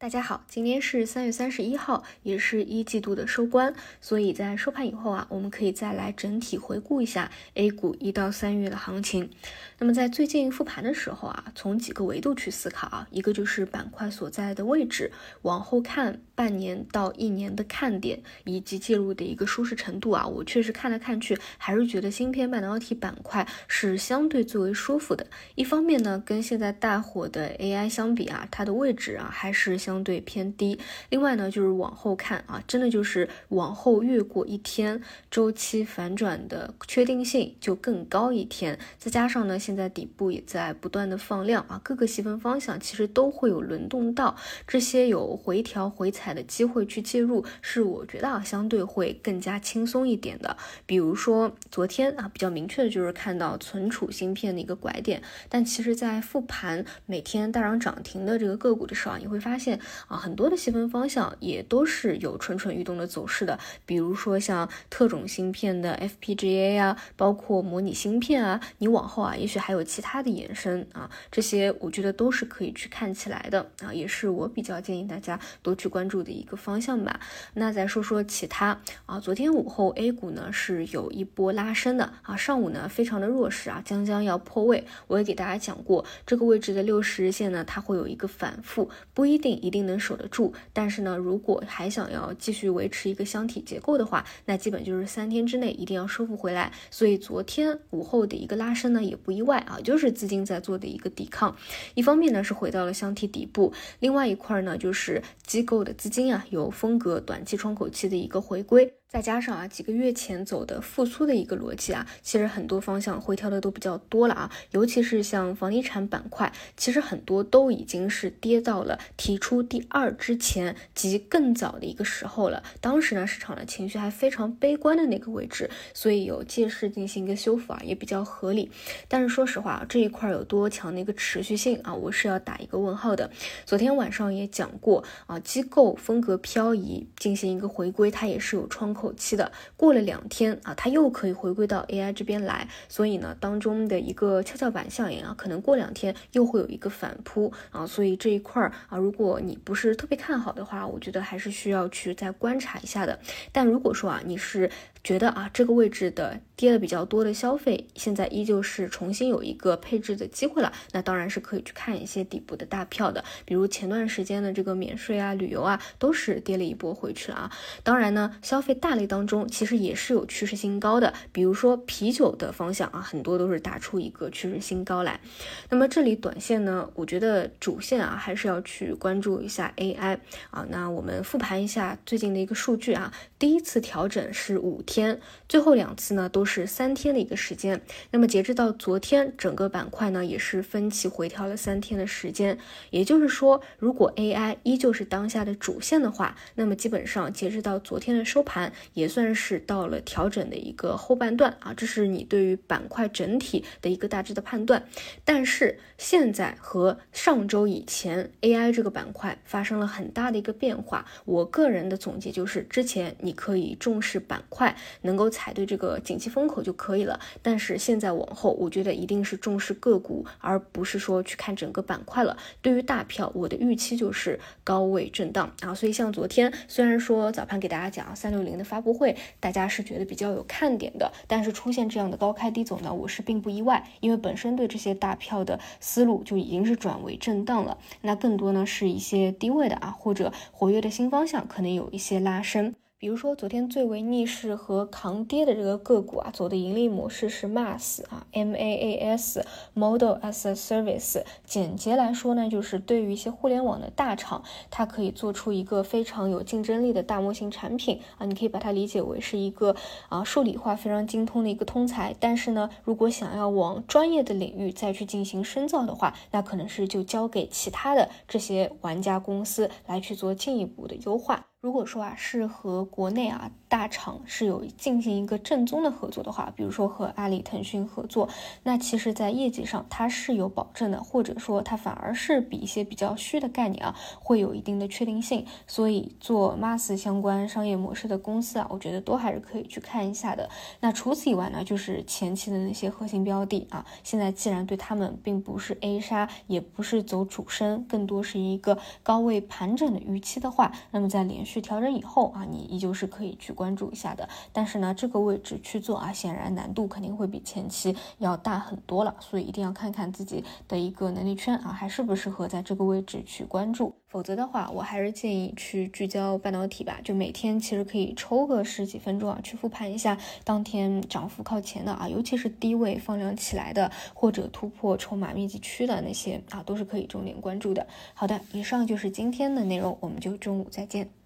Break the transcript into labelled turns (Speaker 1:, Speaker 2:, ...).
Speaker 1: 大家好，今天是三月三十一号，也是一季度的收官，所以在收盘以后啊，我们可以再来整体回顾一下 A 股一到三月的行情。那么在最近复盘的时候啊，从几个维度去思考啊，一个就是板块所在的位置，往后看半年到一年的看点以及介入的一个舒适程度啊，我确实看来看去还是觉得芯片半导体板块是相对最为舒服的。一方面呢，跟现在大火的 AI 相比啊，它的位置啊还是相。相对偏低。另外呢，就是往后看啊，真的就是往后越过一天，周期反转的确定性就更高一天。再加上呢，现在底部也在不断的放量啊，各个细分方向其实都会有轮动到，这些有回调回踩的机会去介入，是我觉得啊，相对会更加轻松一点的。比如说昨天啊，比较明确的就是看到存储芯片的一个拐点，但其实，在复盘每天大涨涨停的这个个股的时候，你会发现。啊，很多的细分方向也都是有蠢蠢欲动的走势的，比如说像特种芯片的 FPGA 啊，包括模拟芯片啊，你往后啊，也许还有其他的延伸啊，这些我觉得都是可以去看起来的啊，也是我比较建议大家多去关注的一个方向吧。那再说说其他啊，昨天午后 A 股呢是有一波拉升的啊，上午呢非常的弱势啊，将将要破位，我也给大家讲过，这个位置的六十日线呢，它会有一个反复，不一定一定。能守得住，但是呢，如果还想要继续维持一个箱体结构的话，那基本就是三天之内一定要收复回来。所以昨天午后的一个拉升呢，也不意外啊，就是资金在做的一个抵抗。一方面呢是回到了箱体底部，另外一块呢就是机构的资金啊有风格短期窗口期的一个回归。再加上啊，几个月前走的复苏的一个逻辑啊，其实很多方向回调的都比较多了啊，尤其是像房地产板块，其实很多都已经是跌到了提出第二之前及更早的一个时候了。当时呢，市场的情绪还非常悲观的那个位置，所以有借势进行一个修复啊，也比较合理。但是说实话啊，这一块有多强的一个持续性啊，我是要打一个问号的。昨天晚上也讲过啊，机构风格漂移进行一个回归，它也是有窗口。口期的。过了两天啊，它又可以回归到 AI 这边来，所以呢，当中的一个跷跷板效应啊，可能过两天又会有一个反扑。啊，所以这一块儿啊，如果你不是特别看好的话，我觉得还是需要去再观察一下的。但如果说啊，你是觉得啊，这个位置的跌的比较多的消费，现在依旧是重新有一个配置的机会了，那当然是可以去看一些底部的大票的，比如前段时间的这个免税啊、旅游啊，都是跌了一波回去了啊。当然呢，消费大类当中其实也是有趋势新高的，比如说啤酒的方向啊，很多都是打出一个趋势新高来。那么这里短线呢，我觉得主线啊，还是要去关注一下 AI 啊。那我们复盘一下最近的一个数据啊，第一次调整是五。天，最后两次呢都是三天的一个时间。那么截至到昨天，整个板块呢也是分歧回调了三天的时间。也就是说，如果 AI 依旧是当下的主线的话，那么基本上截至到昨天的收盘，也算是到了调整的一个后半段啊。这是你对于板块整体的一个大致的判断。但是现在和上周以前，AI 这个板块发生了很大的一个变化。我个人的总结就是，之前你可以重视板块。能够踩对这个景气风口就可以了，但是现在往后，我觉得一定是重视个股，而不是说去看整个板块了。对于大票，我的预期就是高位震荡啊。所以像昨天，虽然说早盘给大家讲三六零的发布会，大家是觉得比较有看点的，但是出现这样的高开低走呢，我是并不意外，因为本身对这些大票的思路就已经是转为震荡了。那更多呢是一些低位的啊，或者活跃的新方向，可能有一些拉升。比如说，昨天最为逆势和扛跌的这个个股啊，走的盈利模式是 MAS 啊，M A A S，Model as a Service。简洁来说呢，就是对于一些互联网的大厂，它可以做出一个非常有竞争力的大模型产品啊，你可以把它理解为是一个啊数理化非常精通的一个通才。但是呢，如果想要往专业的领域再去进行深造的话，那可能是就交给其他的这些玩家公司来去做进一步的优化。如果说啊是和国内啊大厂是有进行一个正宗的合作的话，比如说和阿里、腾讯合作，那其实，在业绩上它是有保证的，或者说它反而是比一些比较虚的概念啊会有一定的确定性。所以做 MaaS 相关商业模式的公司啊，我觉得都还是可以去看一下的。那除此以外呢，就是前期的那些核心标的啊，现在既然对他们并不是 A 杀，也不是走主升，更多是一个高位盘整的预期的话，那么在连续去调整以后啊，你依旧是可以去关注一下的。但是呢，这个位置去做啊，显然难度肯定会比前期要大很多了。所以一定要看看自己的一个能力圈啊，还适不适合在这个位置去关注。否则的话，我还是建议去聚焦半导体吧。就每天其实可以抽个十几分钟啊，去复盘一下当天涨幅靠前的啊，尤其是低位放量起来的，或者突破筹码密集区的那些啊，都是可以重点关注的。好的，以上就是今天的内容，我们就中午再见。